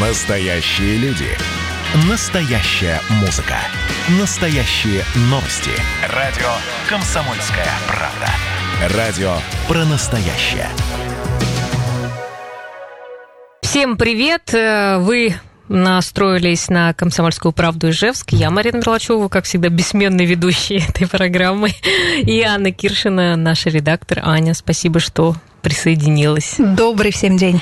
Настоящие люди. Настоящая музыка. Настоящие новости. Радио «Комсомольская правда». Радио про настоящее. Всем привет! Э, Вы настроились на «Комсомольскую правду» Ижевск. Я Марина Мерлачева, как всегда, бессменный ведущий этой программы. И Анна Киршина, наш редактор. Аня, спасибо, что присоединилась. Добрый всем день.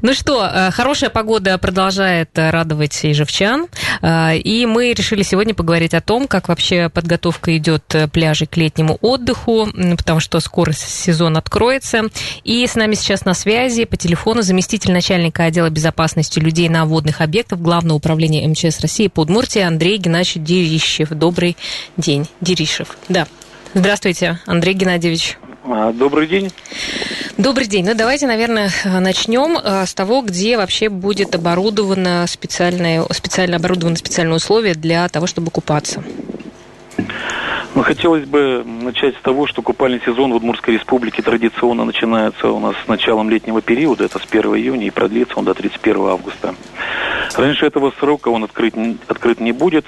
Ну что, э, хорошая погода продолжает радовать ижевчан, э, и мы решили сегодня поговорить о том, как вообще подготовка идет пляжей к летнему отдыху, потому что скоро сезон откроется. И с нами сейчас на связи по телефону заместитель начальника отдела безопасности людей на водных объектах Главного управления МЧС России по Удмуртии Андрей Геннадьевич Дерищев. Добрый день. Дерищев, да. Здравствуйте, Андрей Геннадьевич. А, Добрый день. Добрый день. Ну, давайте, наверное, начнем э, с того, где вообще будет оборудовано специальное, специально оборудовано специальные условия для того, чтобы купаться. Ну, хотелось бы начать с того, что купальный сезон в Удмуртской республике традиционно начинается у нас с началом летнего периода, это с 1 июня, и продлится он до 31 августа. Раньше этого срока он открыт, открыт не будет.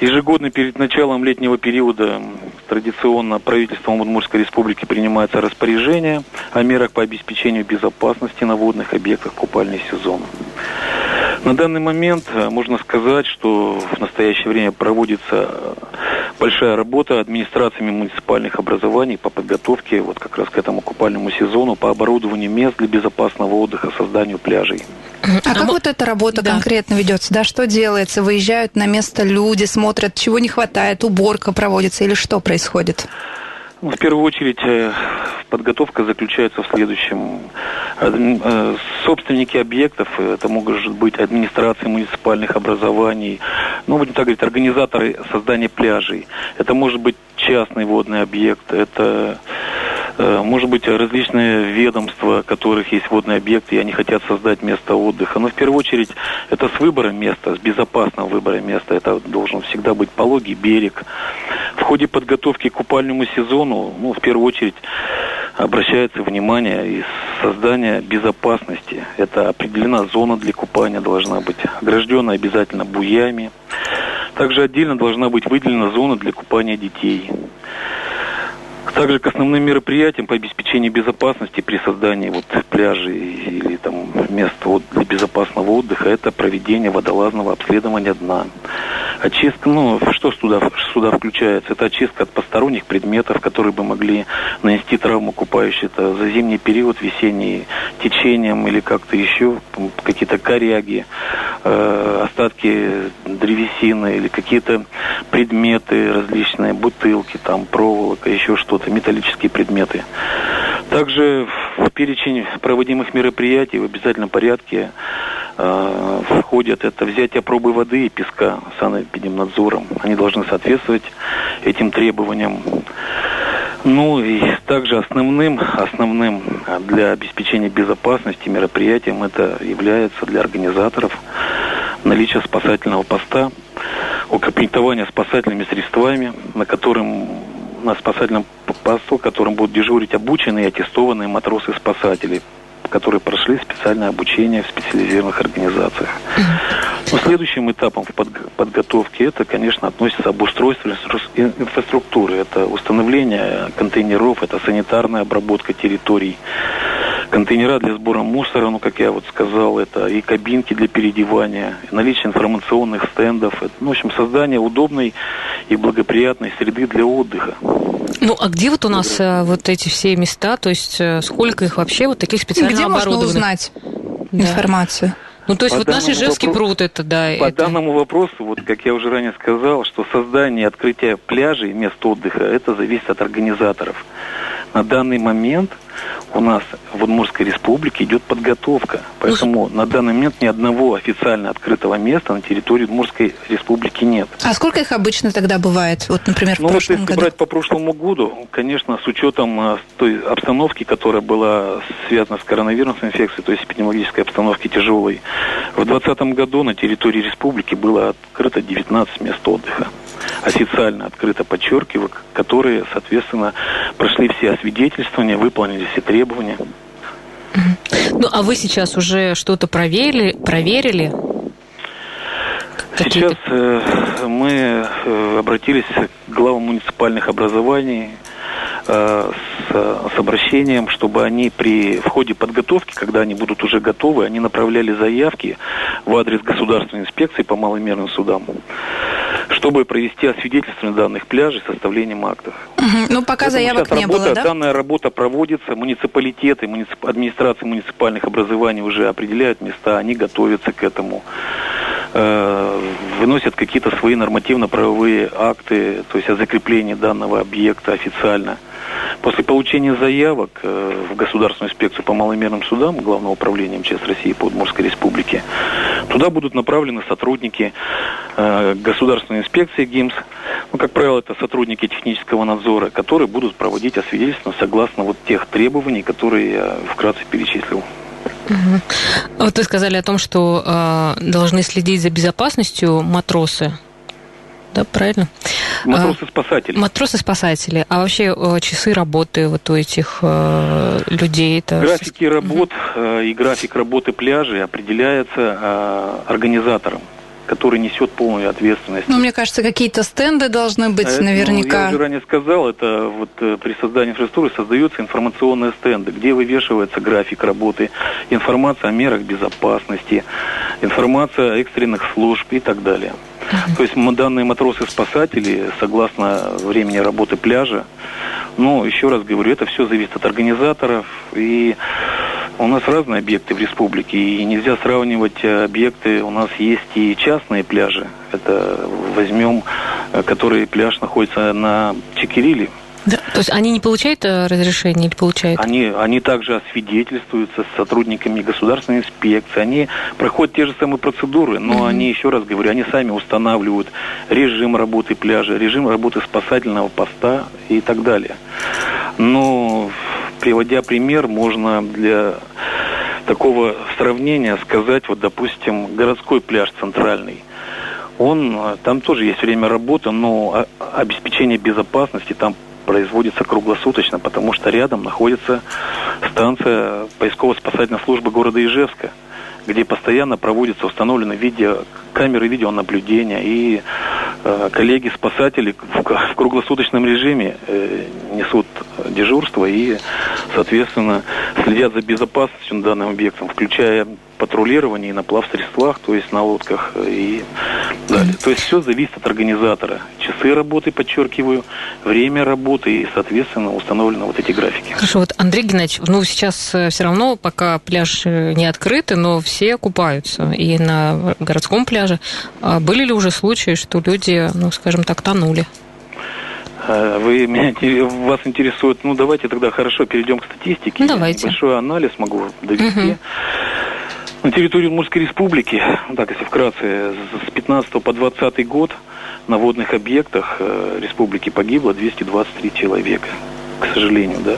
Ежегодно перед началом летнего периода традиционно правительством Удмуртской республики принимается распоряжение о мерах по обеспечению безопасности на водных объектах купальный сезон. На данный момент э, можно сказать, что в настоящее время проводится э, большая работа администрациями муниципальных образований по подготовке вот как раз к этому купальному сезону, по оборудованию мест для безопасного отдыха, созданию пляжей. А как вот эта работа Да. конкретно ведется? Да, что делается? Выезжают на место люди, смотрят, чего не хватает, уборка проводится или что происходит? Ну, В первую очередь э, подготовка заключается в следующем. Э, Собственники объектов, э, это могут быть администрации муниципальных образований, ну, будем так говорить, организаторы создания пляжей. Это может быть частный водный объект, это может быть различные ведомства, которых есть водные объекты, и они хотят создать место отдыха. Но в первую очередь это с выбором места, с безопасного выбора места. Это должен всегда быть пологий берег. В ходе подготовки к купальному сезону, ну, в первую очередь, обращается внимание и создание безопасности. Это определена зона для купания должна быть, огражденная обязательно буями. Также отдельно должна быть выделена зона для купания детей. Также к основным мероприятиям по обеспечению безопасности при создании вот пляжей или там мест вот для безопасного отдыха это проведение водолазного обследования дна. Очистка, ну, что сюда, сюда включается? Это очистка от посторонних предметов, которые бы могли нанести травму купающей. Это за зимний период, весенний течением или как-то еще, какие-то коряги, э, остатки древесины или какие-то предметы различные, бутылки, там, проволока, еще что-то, металлические предметы. Также в перечень проводимых мероприятий в обязательном порядке э, входят это взятие пробы воды и песка санэпидемнадзором. Они должны соответствовать этим требованиям. Ну и также основным, основным для обеспечения безопасности мероприятием это является для организаторов наличие спасательного поста, укомплектование спасательными средствами, на котором на спасательном посту, которым будут дежурить обученные и аттестованные матросы-спасатели, которые прошли специальное обучение в специализированных организациях. Но следующим этапом в подг- подготовке это, конечно, относится обустройство инфра- ин- инфраструктуры. Это установление контейнеров, это санитарная обработка территорий, контейнера для сбора мусора, ну, как я вот сказал, это и кабинки для переодевания, наличие информационных стендов, это, ну, в общем, создание удобной и благоприятной среды для отдыха. Ну, а где вот у нас э, вот эти все места, то есть э, сколько их вообще вот таких специально Где можно оборудованных? узнать Да. информацию? Ну, то есть По вот наш Ижевский вопросу- пруд это, да. По это... данному вопросу, вот как я уже ранее сказал, что создание и открытие пляжей, мест отдыха, это зависит от организаторов. На данный момент у нас в Удмуртской республике идет подготовка. Поэтому на данный момент ни одного официально открытого места на территории Удмуртской республики нет. А сколько их обычно тогда бывает? Вот, например, в Ну вот прошлом если году. брать по прошлому году, конечно, с учетом с той обстановки, которая была связана с коронавирусной инфекцией, то есть эпидемиологической обстановки тяжелой, в 2020 году на территории республики было открыто 19 мест отдыха. Официально открыто, подчеркиваю, которые, соответственно, прошли все освидетельствования, выполнили все требования. Ну, а вы сейчас уже что-то проверили? проверили? Сейчас э, мы э, обратились к главам муниципальных образований э, с, с обращением, чтобы они при в ходе подготовки, когда они будут уже готовы, они направляли заявки в адрес государственной инспекции по маломерным судам чтобы провести освидетельствование данных пляжей составлением актов. Угу. Ну, пока Поэтому заявок не работа, было, да? Данная работа проводится, муниципалитеты, муницип... администрации муниципальных образований уже определяют места, они готовятся к этому э, выносят какие-то свои нормативно-правовые акты, то есть о закреплении данного объекта официально. После получения заявок э, в Государственную инспекцию по маломерным судам Главного управления МЧС России по Удмуртской Республике, туда будут направлены сотрудники э, Государственной инспекции ГИМС, ну, как правило, это сотрудники технического надзора, которые будут проводить освидетельствование согласно вот тех требований, которые я вкратце перечислил. Угу. Вот вы сказали о том, что э, должны следить за безопасностью матросы да, правильно? Матросы-спасатели. Матросы-спасатели. А вообще э, часы работы вот у этих э, людей? Это... Графики работ угу. и график работы пляжей определяется э, организатором который несет полную ответственность. Ну, мне кажется, какие-то стенды должны быть это, наверняка. Ну, я уже ранее сказал, это вот при создании инфраструктуры создаются информационные стенды, где вывешивается график работы, информация о мерах безопасности, информация о экстренных служб и так далее. То есть данные матросы-спасатели, согласно времени работы пляжа, но еще раз говорю, это все зависит от организаторов и у нас разные объекты в республике, и нельзя сравнивать э, объекты. У нас есть и частные пляжи. Это возьмем, э, который пляж находится на Чекириле, да, то есть они не получают э, разрешение или получают? Они, они также освидетельствуются с сотрудниками государственной инспекции. Они проходят те же самые процедуры, но mm-hmm. они, еще раз говорю, они сами устанавливают режим работы пляжа, режим работы спасательного поста и так далее. Но, приводя пример, можно для такого сравнения сказать, вот, допустим, городской пляж центральный – он, там тоже есть время работы, но обеспечение безопасности там производится круглосуточно, потому что рядом находится станция поисково-спасательной службы города Ижевска, где постоянно проводятся установлены видео, камеры видеонаблюдения, и э, коллеги-спасатели в, в круглосуточном режиме э, несут дежурство и, соответственно, следят за безопасностью на данным объектом, включая патрулирование на плавсредствах, то есть на лодках и далее. То есть все зависит от организатора. Часы работы, подчеркиваю, время работы и, соответственно, установлены вот эти графики. Хорошо, вот Андрей Геннадьевич, ну сейчас э, все равно, пока пляж э, не открыт, но все купаются и на городском пляже. А были ли уже случаи, что люди, ну, скажем так, тонули? А, вы меня вас интересует, ну давайте тогда хорошо перейдем к статистике. Давайте. Большой анализ могу довести. Угу. На территории Удмуртской республики, так если вкратце, с 15 по 20 год на водных объектах э, республики погибло 223 человека, к сожалению, да.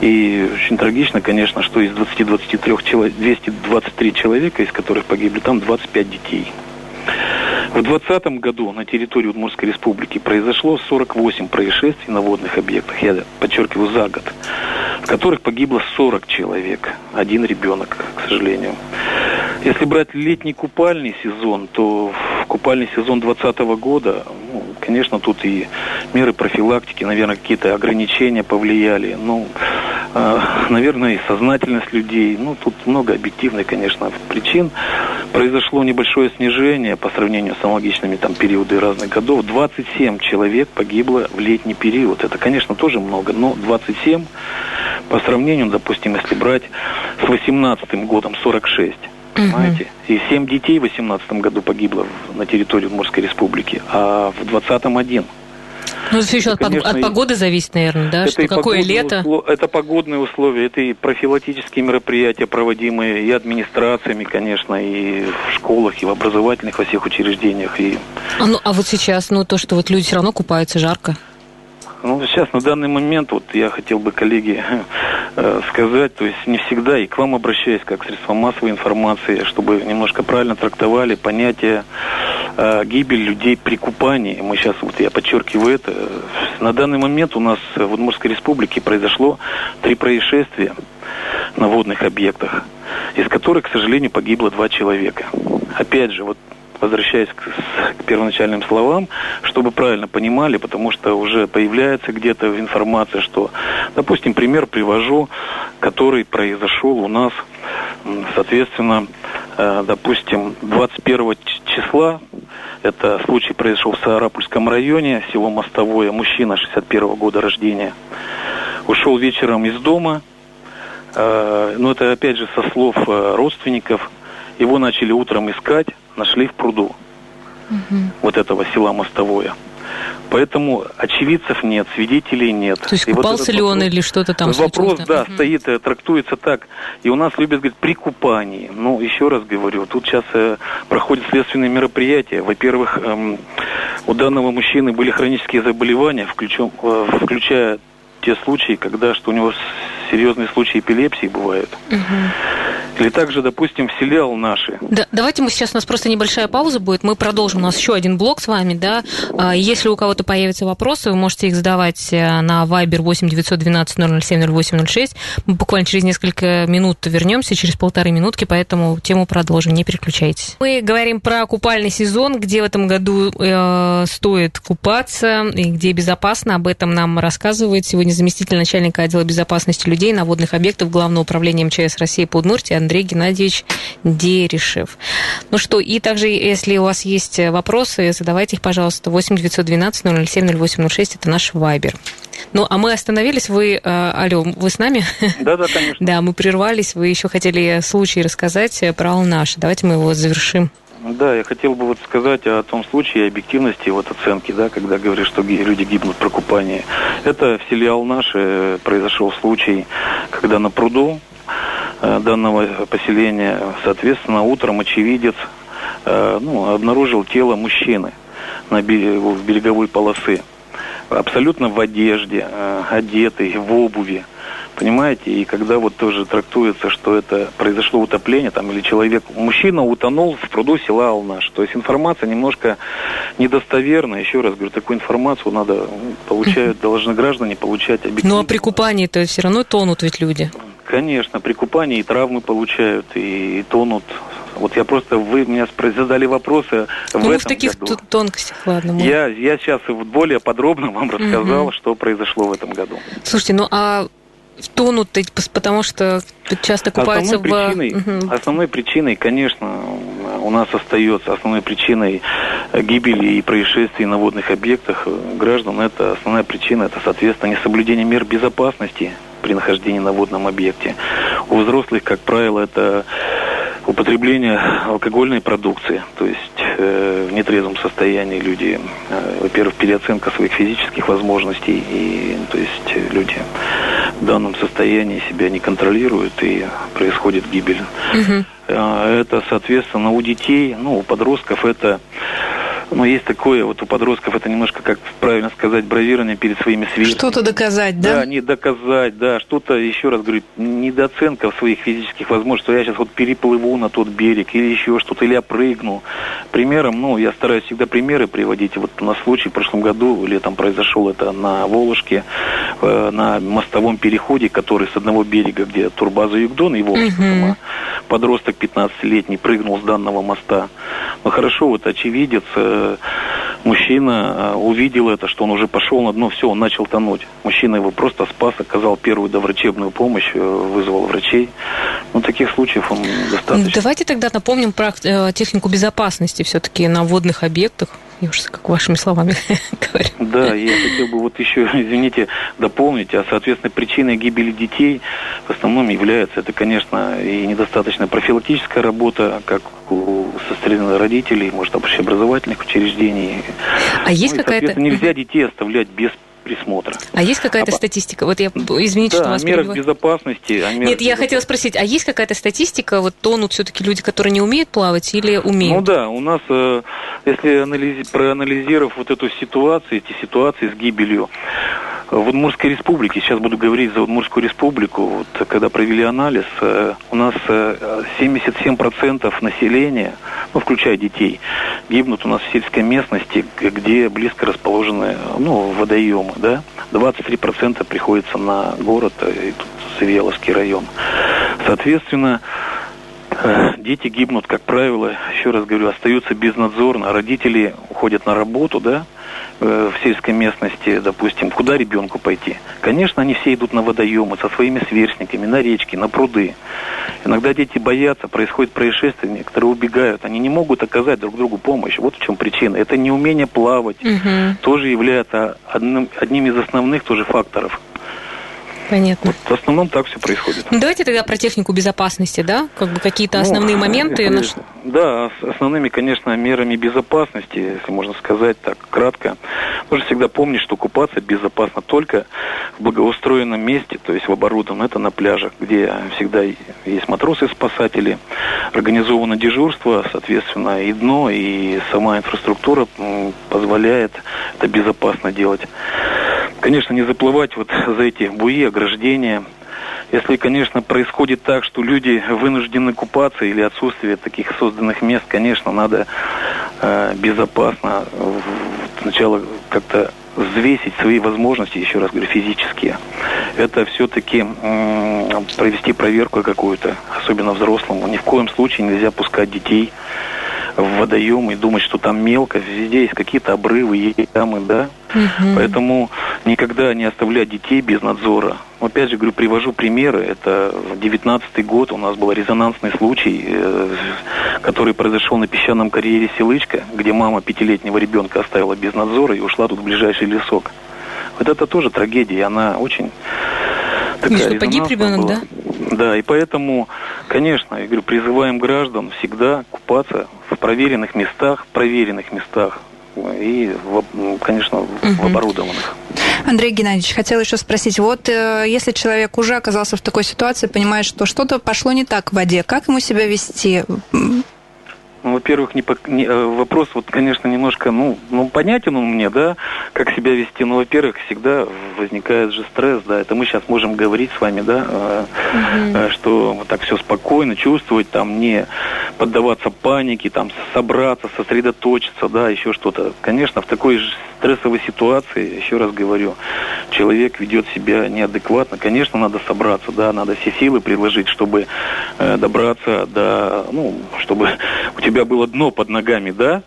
И очень трагично, конечно, что из 20-23 человек, 223 человека, из которых погибли, там 25 детей. В 2020 году на территории Удмуртской республики произошло 48 происшествий на водных объектах, я подчеркиваю, за год, в которых погибло 40 человек, один ребенок, к сожалению. Если брать летний купальный сезон, то в купальный сезон 2020 года, ну, конечно, тут и меры профилактики, наверное, какие-то ограничения повлияли. Ну, э, наверное, и сознательность людей. Ну, тут много объективных, конечно, причин. Произошло небольшое снижение по сравнению с аналогичными там периоды разных годов. 27 человек погибло в летний период. Это, конечно, тоже много, но 27 по сравнению, допустим, если брать с 18 годом 46. Понимаете? И 7 детей в 2018 году погибло на территории Удмуртской республики, а в 2020 один. Ну, это еще это, конечно, от погоды зависит, наверное, да? Это что какое лето? Услов... Это погодные условия, это и профилактические мероприятия, проводимые и администрациями, конечно, и в школах, и в образовательных во всех учреждениях. И... А, ну, а вот сейчас, ну, то, что вот люди все равно купаются, жарко. Ну, сейчас, на данный момент, вот я хотел бы, коллеги, э, сказать, то есть не всегда, и к вам обращаюсь, как средства массовой информации, чтобы немножко правильно трактовали понятие э, гибель людей при купании. Мы сейчас, вот я подчеркиваю это, на данный момент у нас в Удмуртской республике произошло три происшествия на водных объектах, из которых, к сожалению, погибло два человека. Опять же, вот возвращаясь к, к первоначальным словам, чтобы правильно понимали, потому что уже появляется где-то в информации, что, допустим, пример привожу, который произошел у нас, соответственно, э, допустим, 21 числа, это случай произошел в Саарапульском районе, село Мостовое, мужчина 61 года рождения, ушел вечером из дома, э, но это опять же со слов э, родственников, его начали утром искать, нашли в пруду угу. вот этого села Мостовое. Поэтому очевидцев нет, свидетелей нет. То есть и купался вот ли он или что-то там Вопрос, да, угу. стоит, э, трактуется так. И у нас любят говорить при купании. Ну, еще раз говорю, тут сейчас э, проходят следственные мероприятия. Во-первых, эм, у данного мужчины были хронические заболевания, включен, э, включая те случаи, когда что у него серьезные случаи эпилепсии бывают. Угу. Или также, допустим, филиал наши. Да, давайте мы сейчас, у нас просто небольшая пауза будет, мы продолжим, у нас еще один блок с вами, да. А, если у кого-то появятся вопросы, вы можете их задавать э, на Viber 8 912 007 0806. Мы буквально через несколько минут вернемся, через полторы минутки, поэтому тему продолжим, не переключайтесь. Мы говорим про купальный сезон, где в этом году э, стоит купаться и где безопасно. Об этом нам рассказывает сегодня заместитель начальника отдела безопасности людей на водных объектах Главного управления МЧС России по Удмуртии Андрей Геннадьевич Дерешев. Ну что, и также, если у вас есть вопросы, задавайте их, пожалуйста, 8 912 007 0806, это наш вайбер. Ну, а мы остановились, вы, э, алло, вы с нами? Да, да, конечно. Да, мы прервались, вы еще хотели случай рассказать про Алнаш. Давайте мы его завершим. Да, я хотел бы вот сказать о том случае объективности вот оценки, да, когда говоришь, что люди гибнут при купании. Это в селе Алнаш э, произошел случай, когда на пруду э, данного поселения, соответственно, утром очевидец э, ну, обнаружил тело мужчины на берегу, в береговой полосы. Абсолютно в одежде, одетый, в обуви. Понимаете, и когда вот тоже трактуется, что это произошло утопление, там, или человек, мужчина утонул в пруду села Алнаш. То есть информация немножко недостоверна. Еще раз говорю, такую информацию надо, получают, должны граждане получать объективно. Ну а при купании-то все равно тонут ведь люди. Конечно, при купании и травмы получают, и тонут. Вот я просто, вы меня задали вопросы ну, в этом в таких году. тонкостях, ладно. Мы... Я, я сейчас более подробно вам рассказал, угу. что произошло в этом году. Слушайте, ну а тонут, потому что часто купаются основной в... Причиной, угу. Основной причиной, конечно, у нас остается основной причиной гибели и происшествий на водных объектах граждан. Это основная причина, это, соответственно, несоблюдение мер безопасности при нахождении на водном объекте. У взрослых, как правило, это употребление алкогольной продукции, то есть э, в нетрезвом состоянии люди, э, во-первых, переоценка своих физических возможностей, и то есть люди в данном состоянии себя не контролируют и происходит гибель. Угу. Это, соответственно, у детей, ну, у подростков это но есть такое, вот у подростков это немножко, как правильно сказать, бравирование перед своими сверстниками. Что-то доказать, да? Да, не доказать, да, что-то, еще раз говорю, недооценка своих физических возможностей, что я сейчас вот переплыву на тот берег, или еще что-то, или я прыгну. Примером, ну, я стараюсь всегда примеры приводить. Вот на случай в прошлом году, летом произошел это на Волжке, э, на мостовом переходе, который с одного берега, где турбаза Югдон и Волжска, угу. подросток 15-летний прыгнул с данного моста. Ну, хорошо, вот очевидец, э, мужчина э, увидел это, что он уже пошел на дно, все, он начал тонуть. Мужчина его просто спас, оказал первую доврачебную помощь, э, вызвал врачей. Ну, таких случаев он достаточно. Давайте тогда напомним про э, технику безопасности все-таки на водных объектах. Я уже как вашими словами говорю. Да, я хотел бы вот еще, извините, дополнить, а, соответственно, причиной гибели детей в основном является, это, конечно, и недостаточная профилактическая работа, как у, со стороны родителей, может, общеобразовательных учреждений. А есть ну, какая-то... Нельзя детей оставлять без присмотра. А есть какая-то а, статистика? Вот я, извините, да, что вас о мерах безопасности. О мерах Нет, я хотела спросить, а есть какая-то статистика? Вот тонут все-таки люди, которые не умеют плавать или умеют? Ну да, у нас, э, если анализи- проанализировав вот эту ситуацию, эти ситуации с гибелью, в Удмуртской республике, сейчас буду говорить за Удмуртскую республику, вот, когда провели анализ, э, у нас 77% э, населения, ну, включая детей, гибнут у нас в сельской местности, где близко расположены ну, водоемы, да, 23% приходится на город, и тут Савеловский район. Соответственно, дети гибнут, как правило, еще раз говорю, остаются безнадзорно. Родители уходят на работу, да, Э, в сельской местности, допустим, куда ребенку пойти? Конечно, они все идут на водоемы со своими сверстниками, на речки, на пруды. Иногда дети боятся, происходит происшествие, некоторые убегают, они не могут оказать друг другу помощь. Вот в чем причина. Это неумение плавать угу. тоже является одним, одним из основных тоже факторов. Понятно. Вот в основном так все происходит. Ну, давайте тогда про технику безопасности, да? Как бы какие-то ну, основные моменты. Если, да, основными, конечно, мерами безопасности, если можно сказать так кратко. Нужно всегда помнить, что купаться безопасно только в благоустроенном месте, то есть в оборудованном, это на пляжах, где всегда есть матросы-спасатели, организовано дежурство, соответственно, и дно, и сама инфраструктура позволяет это безопасно делать. Конечно, не заплывать вот за эти буи, ограждения. Если, конечно, происходит так, что люди вынуждены купаться или отсутствие таких созданных мест, конечно, надо э, безопасно сначала как-то взвесить свои возможности, еще раз говорю, физические. Это все-таки э, провести проверку какую-то, особенно взрослому. Ни в коем случае нельзя пускать детей в водоем и думать, что там мелко, везде есть какие-то обрывы, ямы, да. Угу. Поэтому никогда не оставлять детей без надзора. Опять же, говорю, привожу примеры. Это 19 год, у нас был резонансный случай, э, который произошел на песчаном карьере Селычка, где мама пятилетнего ребенка оставила без надзора и ушла тут в ближайший лесок. Вот это тоже трагедия, она очень такая и что, погиб ребенок, была. да? Да, и поэтому, конечно, я говорю, призываем граждан всегда купаться в проверенных местах, проверенных местах и, в, конечно, угу. в оборудованных. Андрей Геннадьевич, хотела еще спросить, вот э, если человек уже оказался в такой ситуации, понимает, что что-то пошло не так в воде, как ему себя вести? Ну, во-первых, не, не, э, вопрос, вот, конечно, немножко, ну, ну, понятен он мне, да, как себя вести. Но, во-первых, всегда возникает же стресс, да, это мы сейчас можем говорить с вами, да, угу. что вот так все спокойно чувствовать, там, не поддаваться панике, там, собраться, сосредоточиться, да, еще что-то. Конечно, в такой же стрессовой ситуации, еще раз говорю, человек ведет себя неадекватно, конечно, надо собраться, да, надо все силы приложить, чтобы э, добраться до, ну, чтобы у тебя было дно под ногами, да,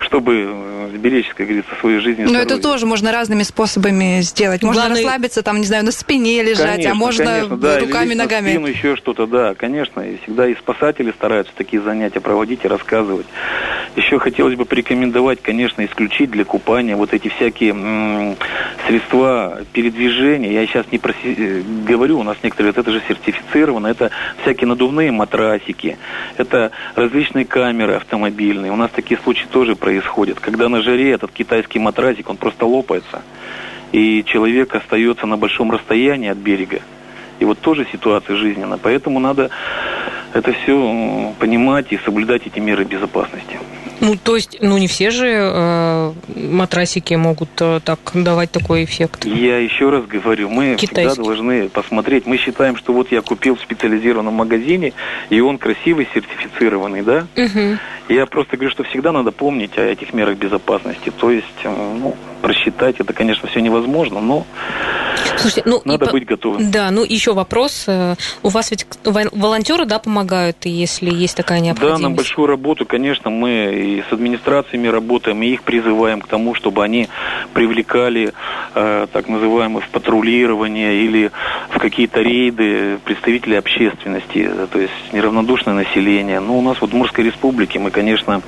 чтобы э, сберечь, как говорится, свою жизнь. Но это тоже можно разными способами сделать. Можно Главное... расслабиться, там, не знаю, на спине лежать, а конечно, а можно конечно, да, руками, ногами. На спину, еще что-то, да, конечно. И всегда и спасатели стараются такие занятия проводить и рассказывать. Еще хотелось бы порекомендовать, конечно, исключить для купания вот эти всякие м- средства передвижения. Я сейчас не про э, говорю, у нас некоторые, это же сертифицировано, это всякие надувные матрасики, это различные камеры автомобильные. У нас такие случаи тоже происходят, когда на жаре этот китайский матрасик, он просто лопается, и человек остается на большом расстоянии от берега. И вот тоже ситуация жизненная. Поэтому надо это все понимать и соблюдать эти меры безопасности. Ну, то есть, ну, не все же э, матрасики могут э, так давать такой эффект. Я еще раз говорю, мы Китайский. всегда должны посмотреть. Мы считаем, что вот я купил в специализированном магазине, и он красивый, сертифицированный, да? Угу. Я просто говорю, что всегда надо помнить о этих мерах безопасности. То есть, э, ну, просчитать это, конечно, все невозможно, но Слушайте, ну, надо и, быть готовым. Да, ну еще вопрос. Э, у вас ведь волонтеры, да, помогают, если есть такая необходимость? Да, на большую работу, конечно, мы и с администрациями работаем, и их призываем к тому, чтобы они привлекали э, так называемое в патрулирование или в какие-то рейды представителей общественности, то есть неравнодушное население. Ну, у нас вот в Мурской республике мы, конечно,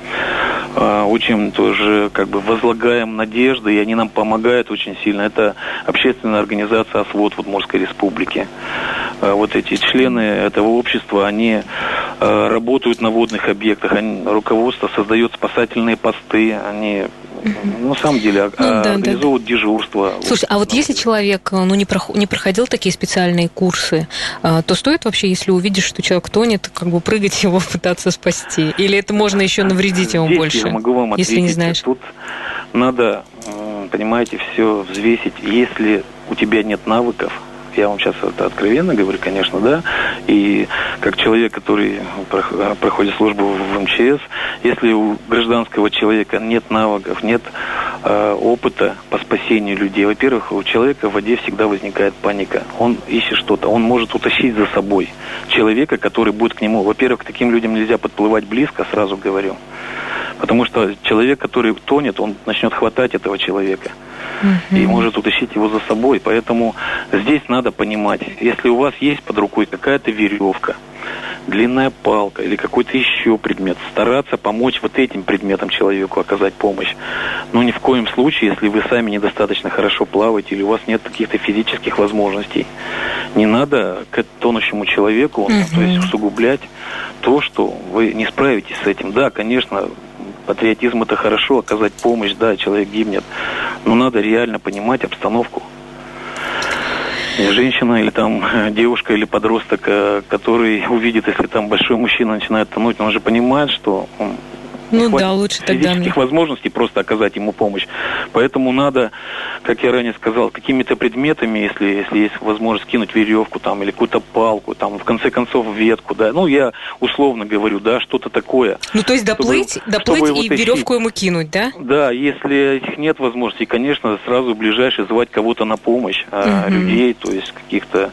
э, очень тоже как бы возлагаем надежды, и они нам помогают очень сильно. Это общественная организация «Освод» в Удмуртской республике. Э, вот эти члены этого общества, они э, работают на водных объектах, они, руководство создает спасательные посты, они ну, на самом деле, ну, да, организовывают да. дежурство. Слушай, а вот если человек ну, не, проход, не проходил такие специальные курсы, то стоит вообще, если увидишь, что человек тонет, как бы прыгать его, пытаться спасти? Или это можно еще навредить ему Здесь больше, я могу вам ответить, если не знаешь? Тут надо понимаете, все взвесить. Если у тебя нет навыков, я вам сейчас это откровенно говорю, конечно, да, и как человек, который проходит службу в МЧС, если у гражданского человека нет навыков, нет э, опыта по спасению людей. Во-первых, у человека в воде всегда возникает паника. Он ищет что-то, он может утащить за собой человека, который будет к нему. Во-первых, к таким людям нельзя подплывать близко, сразу говорю. Потому что человек, который тонет, он начнет хватать этого человека. Угу. И может утащить его за собой. Поэтому здесь надо понимать, если у вас есть под рукой какая-то веревка, длинная палка или какой-то еще предмет, стараться помочь вот этим предметам человеку оказать помощь. Но ни в коем случае, если вы сами недостаточно хорошо плаваете или у вас нет каких-то физических возможностей, не надо к тонущему человеку, угу. то есть усугублять то, что вы не справитесь с этим. Да, конечно, патриотизм это хорошо, оказать помощь, да, человек гибнет, но надо реально понимать обстановку. Женщина или там э, девушка или подросток, э, который увидит, если там большой мужчина начинает тонуть, он же понимает, что ну да, лучше тогда физических возможностей просто оказать ему помощь. Поэтому надо, как я ранее сказал, какими-то предметами, если, если есть возможность кинуть веревку там или какую-то палку, там, в конце концов, ветку, да. Ну, я условно говорю, да, что-то такое. Ну, то есть доплыть, чтобы, доплыть чтобы и веревку ему кинуть, да? Да, если этих нет возможностей, конечно, сразу ближайшее звать кого-то на помощь, угу. людей, то есть каких-то,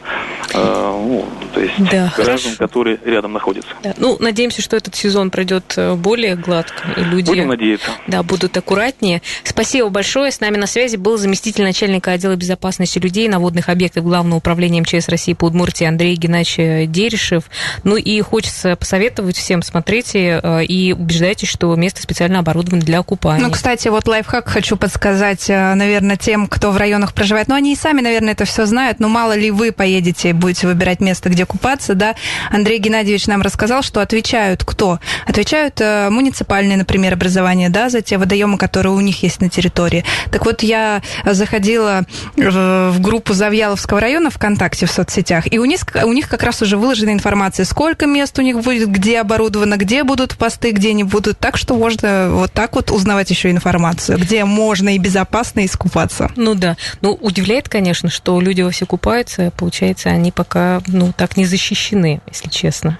э, ну, то есть да, граждан, хорошо. которые рядом находятся. Да. Ну, надеемся, что этот сезон пройдет э, более гладко порядка. И люди Будем надеяться. Да, будут аккуратнее. Спасибо большое. С нами на связи был заместитель начальника отдела безопасности людей на водных объектах Главного управления МЧС России по Удмуртии Андрей Геннадьевич Дерешев. Ну и хочется посоветовать всем, смотрите э, и убеждайтесь, что место специально оборудовано для купания. Ну, кстати, вот лайфхак хочу подсказать, э, наверное, тем, кто в районах проживает. Ну, они и сами, наверное, это все знают, но мало ли вы поедете и будете выбирать место, где купаться, да. Андрей Геннадьевич нам рассказал, что отвечают кто? Отвечают э, муниципальные муниципальные, например, образования, да, за те водоемы, которые у них есть на территории. Так вот, я заходила в группу Завьяловского района ВКонтакте в соцсетях, и у них, у них как раз уже выложена информация, сколько мест у них будет, где оборудовано, где будут посты, где не будут. Так что можно вот так вот узнавать еще информацию, где можно и безопасно искупаться. Ну да. Ну, удивляет, конечно, что люди во все купаются, получается, они пока, ну, так не защищены, если честно.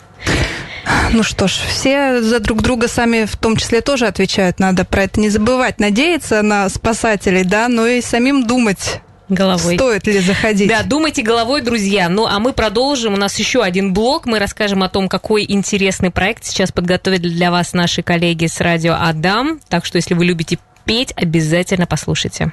Ну что ж, все за друг друга сами в том числе тоже отвечают. Надо про это не забывать. Надеяться на спасателей, да, но и самим думать головой. Стоит ли заходить? Да, думайте головой, друзья. Ну, а мы продолжим. У нас еще один блок. Мы расскажем о том, какой интересный проект сейчас подготовили для вас наши коллеги с радио Адам. Так что, если вы любите петь, обязательно послушайте.